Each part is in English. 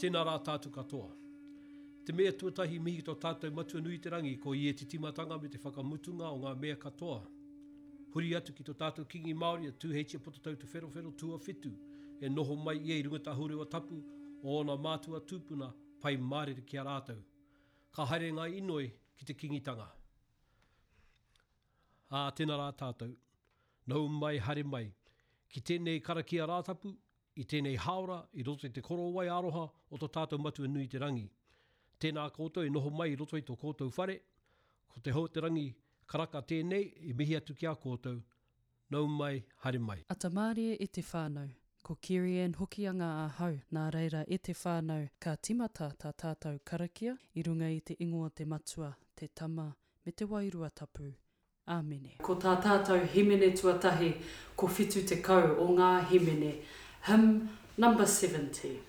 Tēnā rā tātou katoa. Te mea tuatahi mihi tō tātou matua nui te rangi ko i e te timatanga me te whakamutunga o ngā mea katoa. Huri atu ki tō tātou kingi Māori a tūheitia potatau tu whero whero tua whetu e noho mai i e rungata hurua tapu o ona mātua tūpuna pai mārere ki a rātou. Ka haere ngā inoi ki te kingitanga. A tēnā rā tātou, nau mai hare mai, ki tēnei karakia rātapu, i tēnei haora, i roto i te korowai aroha o tō tātou matua nui te rangi. Tēnā koutou i noho mai i roto i tō koutou whare, ko te hau te rangi karaka tēnei i mihi atu ki a koutou, nau mai, hare mai. A ta mārie e te whānau, ko Kiri Ann hoki a ahau, nā reira e te whānau ka timata tā tātou karakia, i runga i te ingoa te matua, te tama, me te wairua tapu. Āmene. Ko tā tātou himene tuatahi, ko whitu te kau o ngā himene, hymn number 70.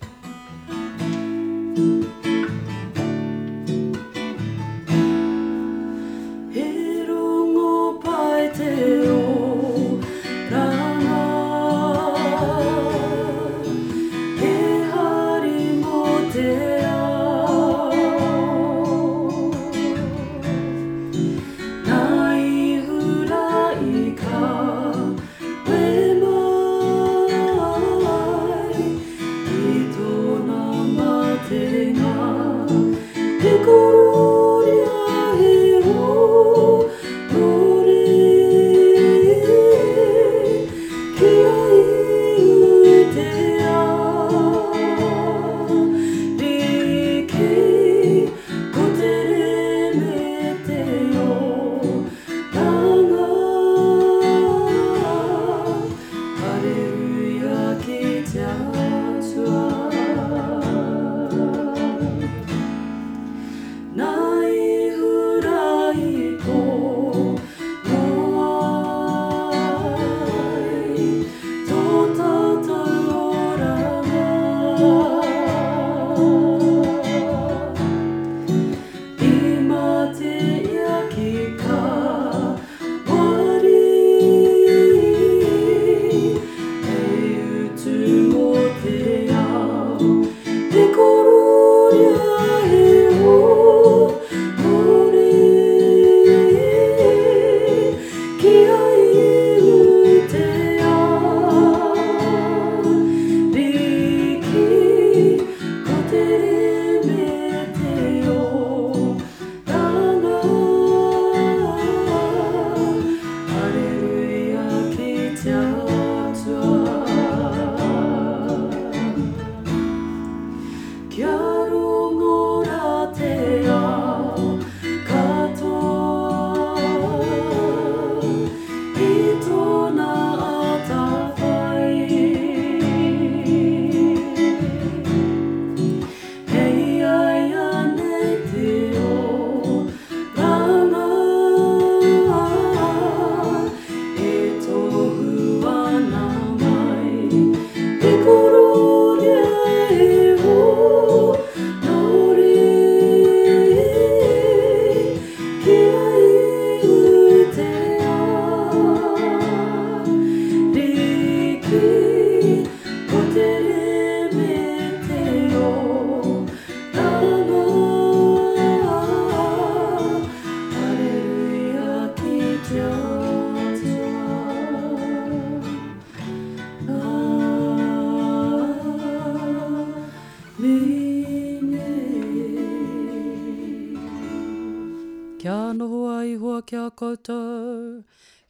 Kia noho ai hoa kia koutou,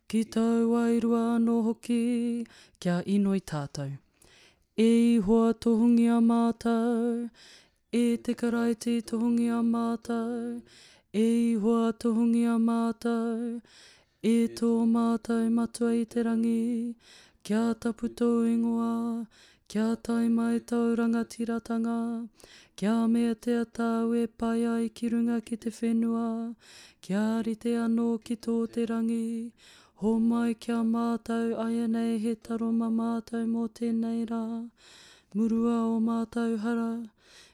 ki tau wairua no hoki, kia inoi tātou. E hoa tohungi a mātou, e te karaiti tohungi a mātou, e hoa tohungi a mātou, e tō mātai matua i te rangi, kia tapu tō ingoa, kia tai mai tau rangatiratanga, kia mea te atau e pai ai ki runga ki te whenua, kia rite anō ki tō te rangi, ho mai kia mātau aia nei he taroma mātau mō tēnei rā, murua o mātau hara,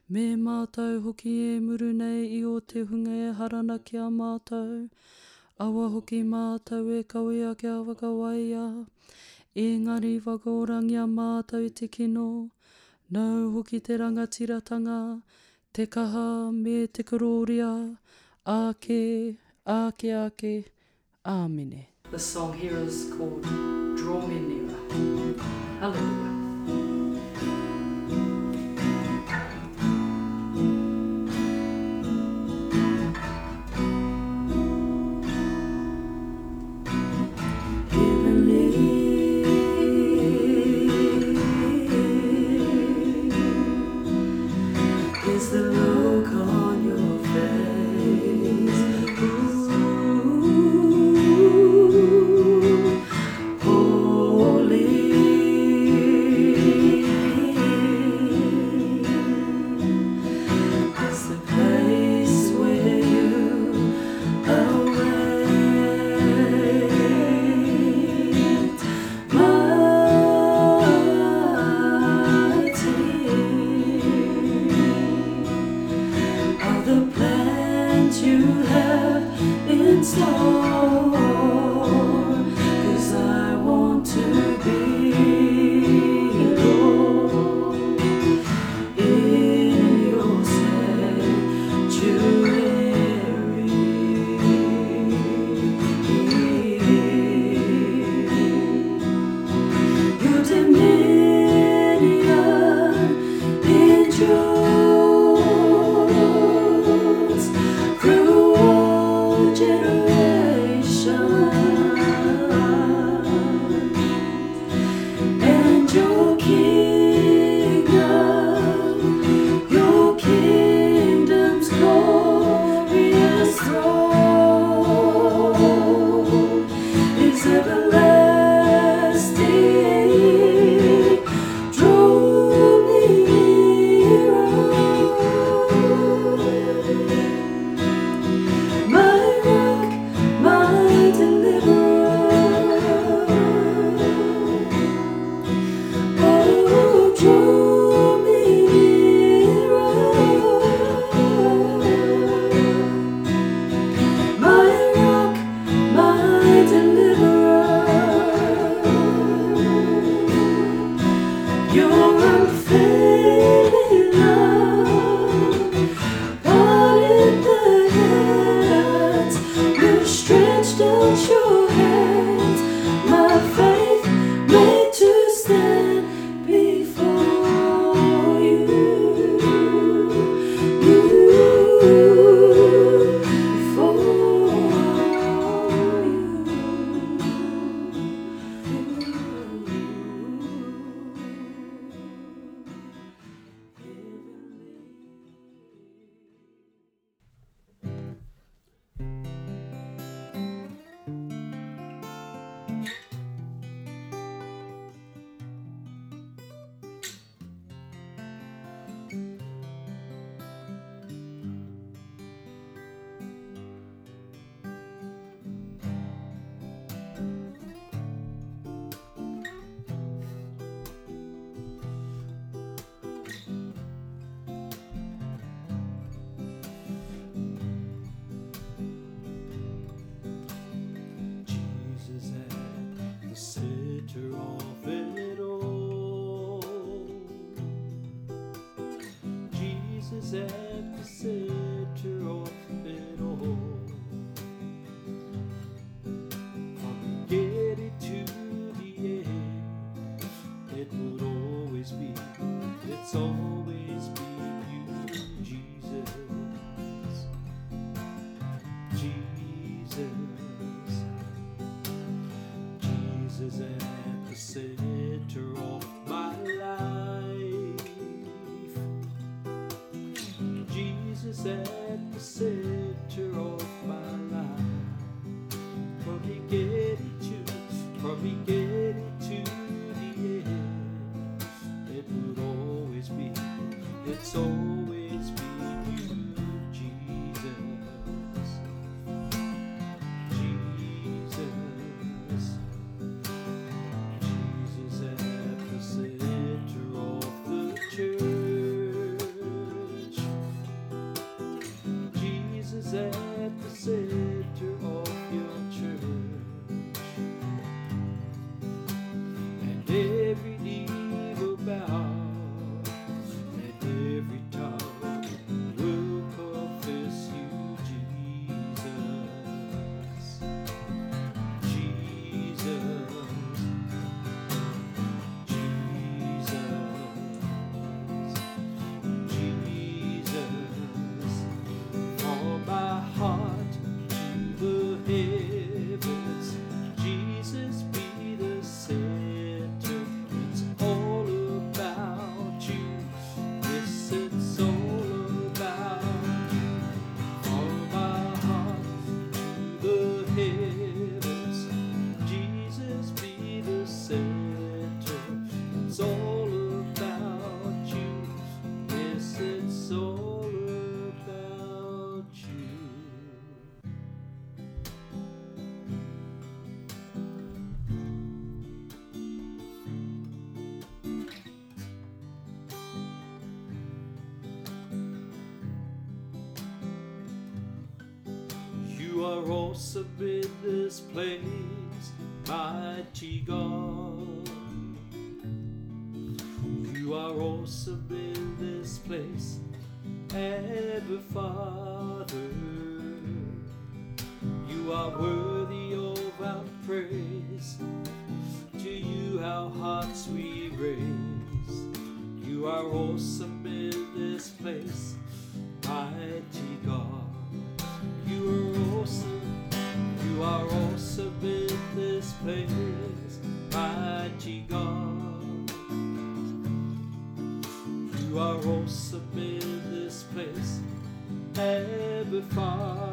me mātau hoki e muru nei i o te hunga e harana kia mātau, mātou, Awa hoki mātou e kaui a kia wakawaia. Engari wakorangi a te kino. Nau hoki te rangatiratanga. Te kaha me te kororia. Ake, ake, ake. Āmine. The song here is called Draw Me Nearer. Hallelujah. said. Awesome in this place, ever Father. You are worthy of our praise. To you our hearts we raise. You are awesome ever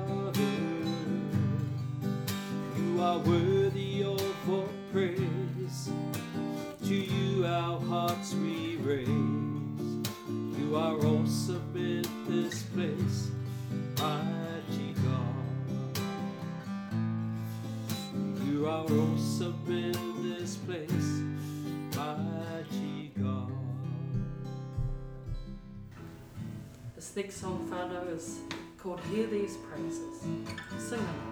called Hear These Praises. Sing along.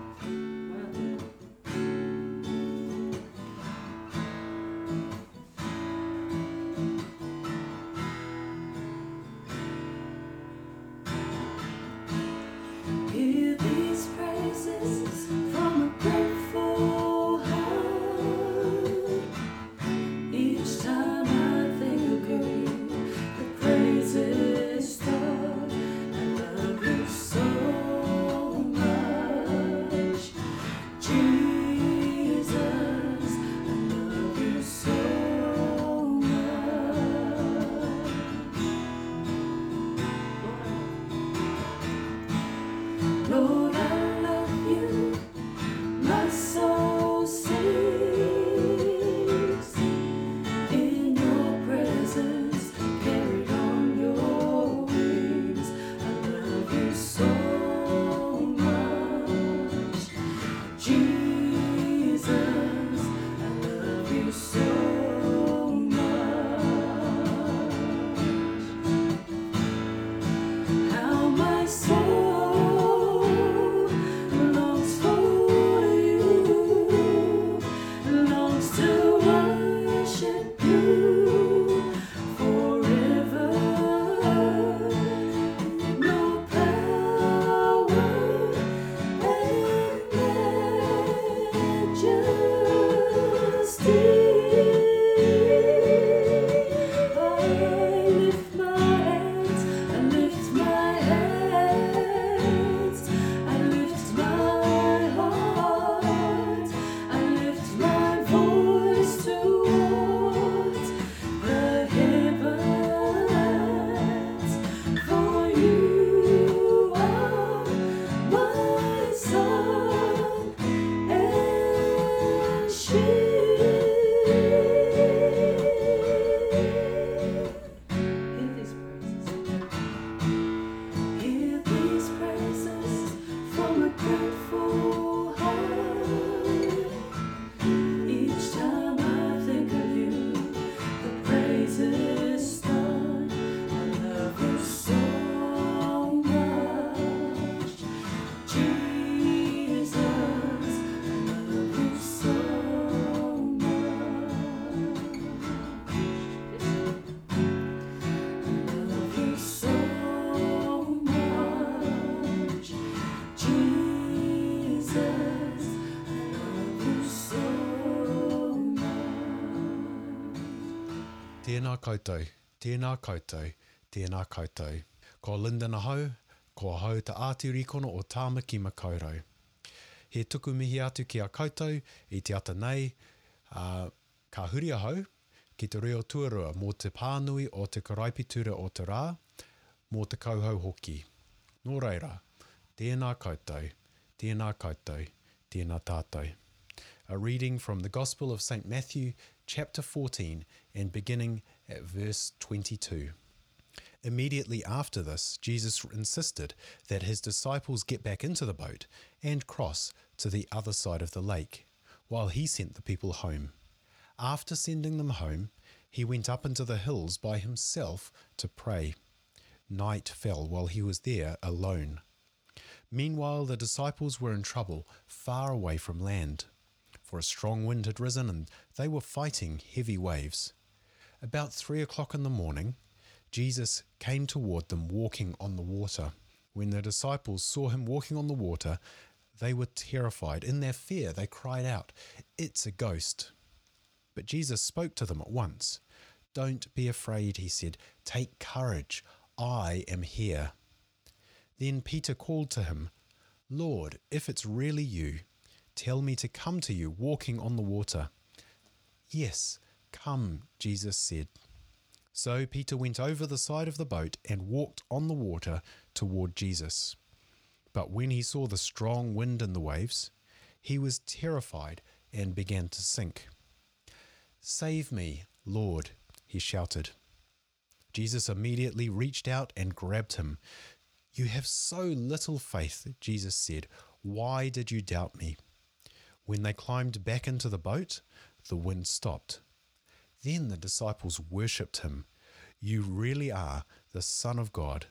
Tēnā koutou, tēnā koutou, tēnā koutou. Ko Linda Nahau, ko hau te ātirikono o Tāmaki Makaurau. He tuku mihi atu ki a koutou i te ata nei, uh, ka huri ahau ki te reo tuarua mō te pānui o te karaipitura o te rā, mō te kauhau hoki. Nō reira, tēnā koutou, tēnā koutou, tēnā tātou. A reading from the Gospel of St. Matthew, chapter 14, and beginning at verse 22. Immediately after this, Jesus insisted that his disciples get back into the boat and cross to the other side of the lake, while he sent the people home. After sending them home, he went up into the hills by himself to pray. Night fell while he was there alone. Meanwhile, the disciples were in trouble, far away from land, for a strong wind had risen and they were fighting heavy waves. About three o'clock in the morning, Jesus came toward them walking on the water. When the disciples saw him walking on the water, they were terrified. In their fear, they cried out, It's a ghost. But Jesus spoke to them at once. Don't be afraid, he said. Take courage. I am here. Then Peter called to him, Lord, if it's really you, tell me to come to you walking on the water. Yes, come, Jesus said. So Peter went over the side of the boat and walked on the water toward Jesus. But when he saw the strong wind and the waves, he was terrified and began to sink. Save me, Lord, he shouted. Jesus immediately reached out and grabbed him. You have so little faith, Jesus said. Why did you doubt me? When they climbed back into the boat, the wind stopped. Then the disciples worshipped him. You really are the Son of God,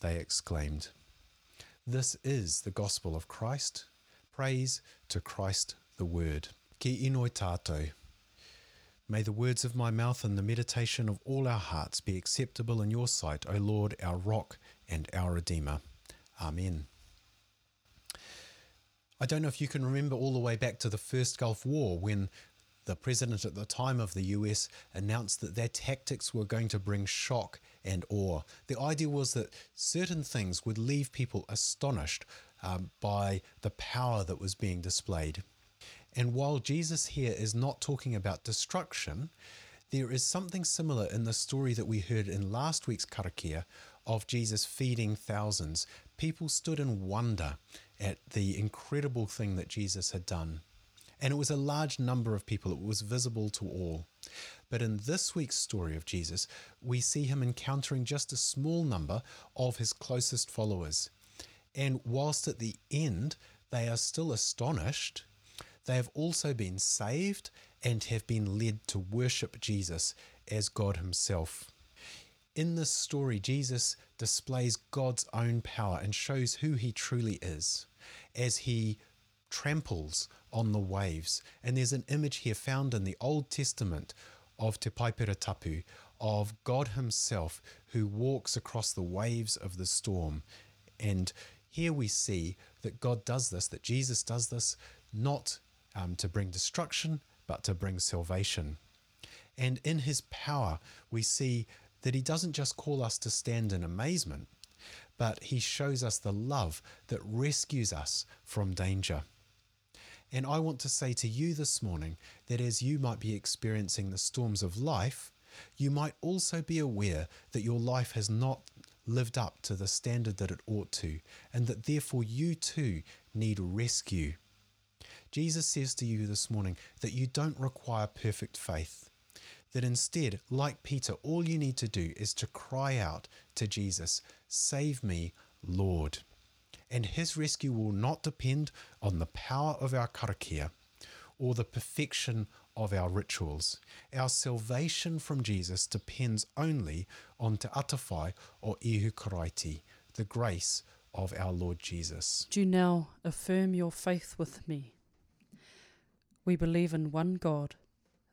they exclaimed. This is the gospel of Christ. Praise to Christ the Word. Ki inoi tātou. May the words of my mouth and the meditation of all our hearts be acceptable in your sight, O Lord, our rock and our Redeemer. Amen. I don't know if you can remember all the way back to the first Gulf War when the president at the time of the US announced that their tactics were going to bring shock and awe. The idea was that certain things would leave people astonished um, by the power that was being displayed. And while Jesus here is not talking about destruction, there is something similar in the story that we heard in last week's karakia of Jesus feeding thousands. People stood in wonder at the incredible thing that Jesus had done. And it was a large number of people, it was visible to all. But in this week's story of Jesus, we see him encountering just a small number of his closest followers. And whilst at the end they are still astonished, they have also been saved and have been led to worship Jesus as God Himself. In this story, Jesus displays God's own power and shows who He truly is as He tramples on the waves. And there's an image here found in the Old Testament of Te Paipera Tapu, of God Himself who walks across the waves of the storm. And here we see that God does this, that Jesus does this, not um, to bring destruction, but to bring salvation. And in his power, we see that he doesn't just call us to stand in amazement, but he shows us the love that rescues us from danger. And I want to say to you this morning that as you might be experiencing the storms of life, you might also be aware that your life has not lived up to the standard that it ought to, and that therefore you too need rescue. Jesus says to you this morning that you don't require perfect faith. That instead, like Peter, all you need to do is to cry out to Jesus, Save me, Lord. And his rescue will not depend on the power of our karakia or the perfection of our rituals. Our salvation from Jesus depends only on Te Atawhai or Ihu Karaiti, the grace of our Lord Jesus. Do now affirm your faith with me? We believe in one God,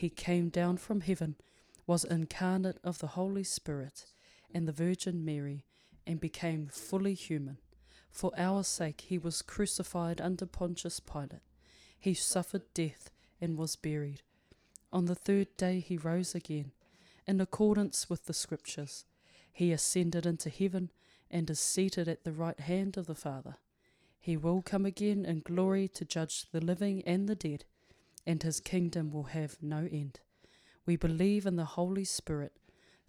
He came down from heaven, was incarnate of the Holy Spirit and the Virgin Mary, and became fully human. For our sake he was crucified under Pontius Pilate. He suffered death and was buried. On the third day he rose again, in accordance with the Scriptures. He ascended into heaven and is seated at the right hand of the Father. He will come again in glory to judge the living and the dead, and his kingdom will have no end. We believe in the Holy Spirit,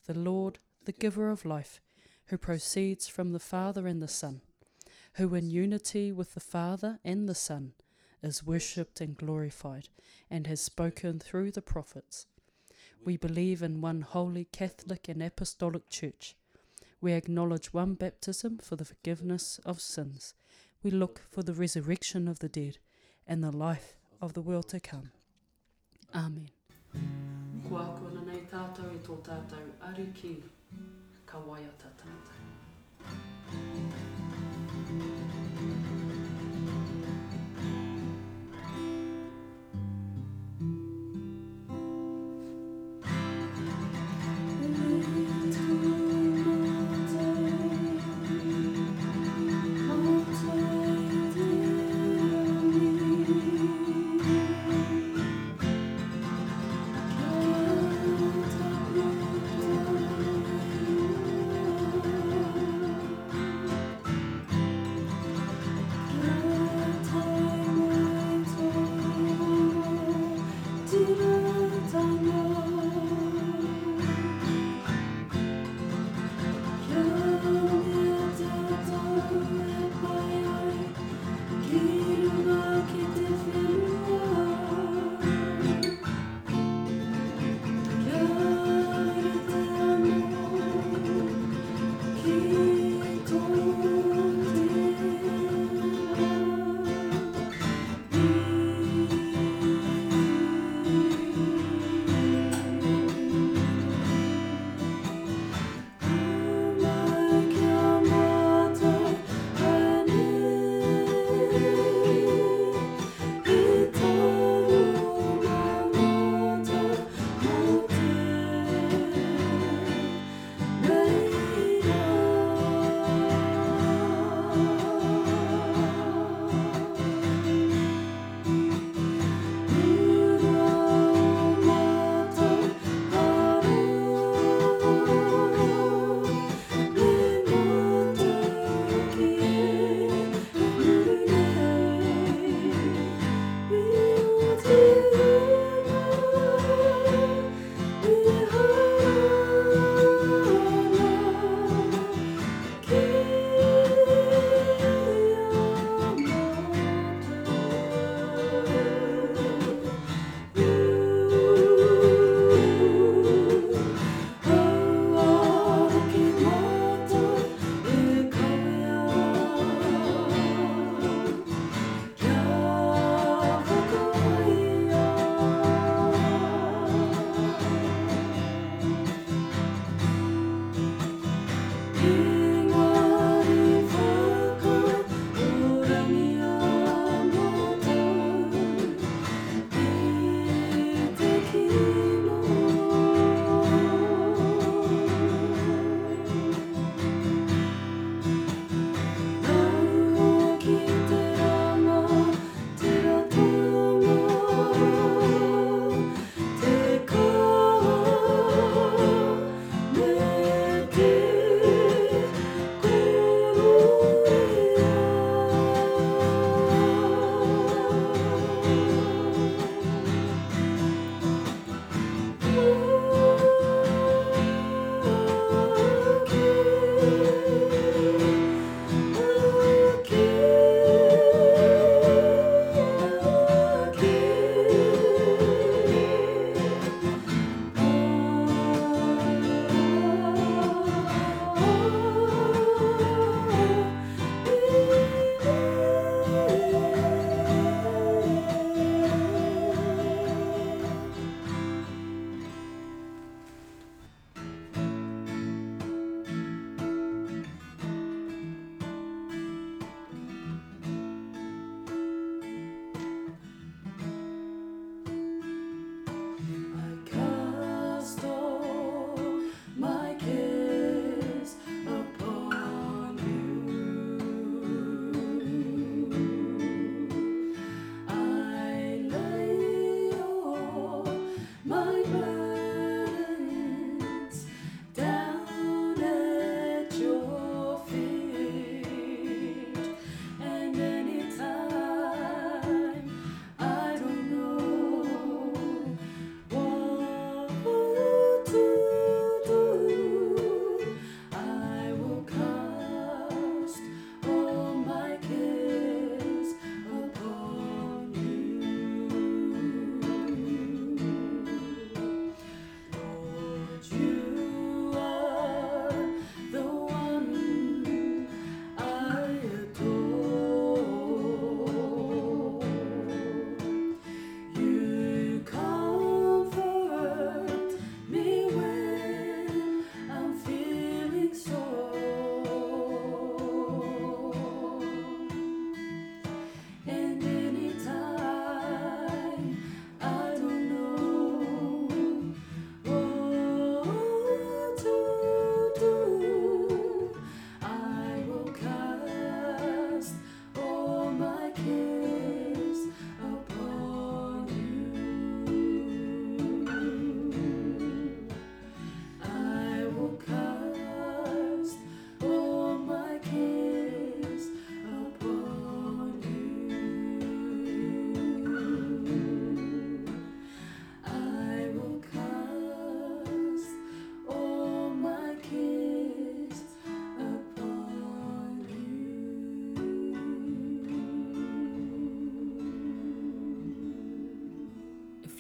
the Lord, the giver of life, who proceeds from the Father and the Son, who in unity with the Father and the Son is worshipped and glorified, and has spoken through the prophets. We believe in one holy Catholic and Apostolic Church. We acknowledge one baptism for the forgiveness of sins. We look for the resurrection of the dead and the life of the world to come. Amen. Kua kona nei tātou i tō tātou ariki, ka waia tā tātou.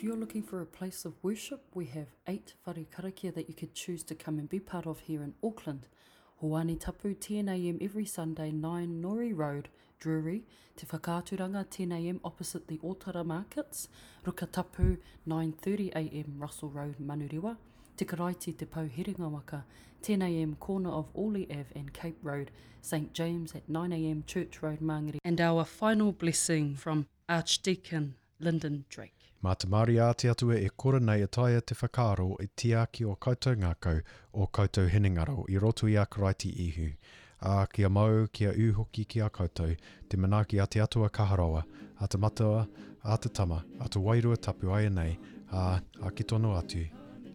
If you're looking for a place of worship, we have eight whare karakia that you could choose to come and be part of here in Auckland. Hoani Tapu 10am every Sunday, 9 Nori Road, Drury, Te Whakāturanga 10am opposite the Otara Markets, Rukatapu, 9.30am Russell Road, Manurewa, Te Karaiti Te Pau Waka, 10am corner of Orley Ave and Cape Road, St James at 9am Church Road, Mangere. And our final blessing from Archdeacon Lyndon Drake. Mā te Māori te atua e kora nei e taia te whakaro e tiaki o koutou ngākau o koutou hinengaro i roto i a karaiti ihu. A kia mau, kia uhoki ki a koutou, te manaki a te atua kaharoa, a te matua, a te tama, a te wairua tapu ai nei, a, a ki tono atu.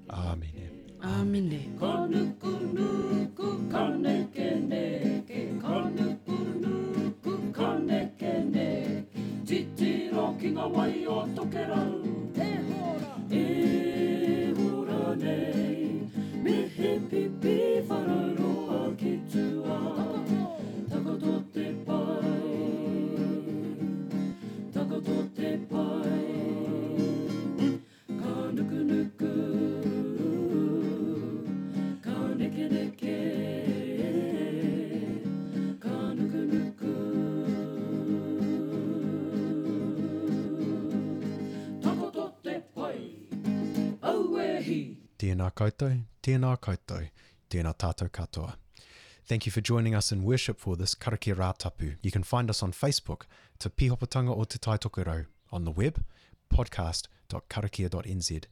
Āmine. Amine. Kanukunuku kaneke neke, kanukunuku kaneke わいを溶けら tēnā koutou, tēnā tātou katoa. Thank you for joining us in worship for this Karakia Rā Tapu. You can find us on Facebook, Te Pihopatanga o Te Tai Tokerau, on the web, podcast.karakia.nz.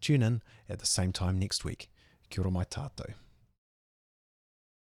Tune in at the same time next week. Kia ora mai tātou.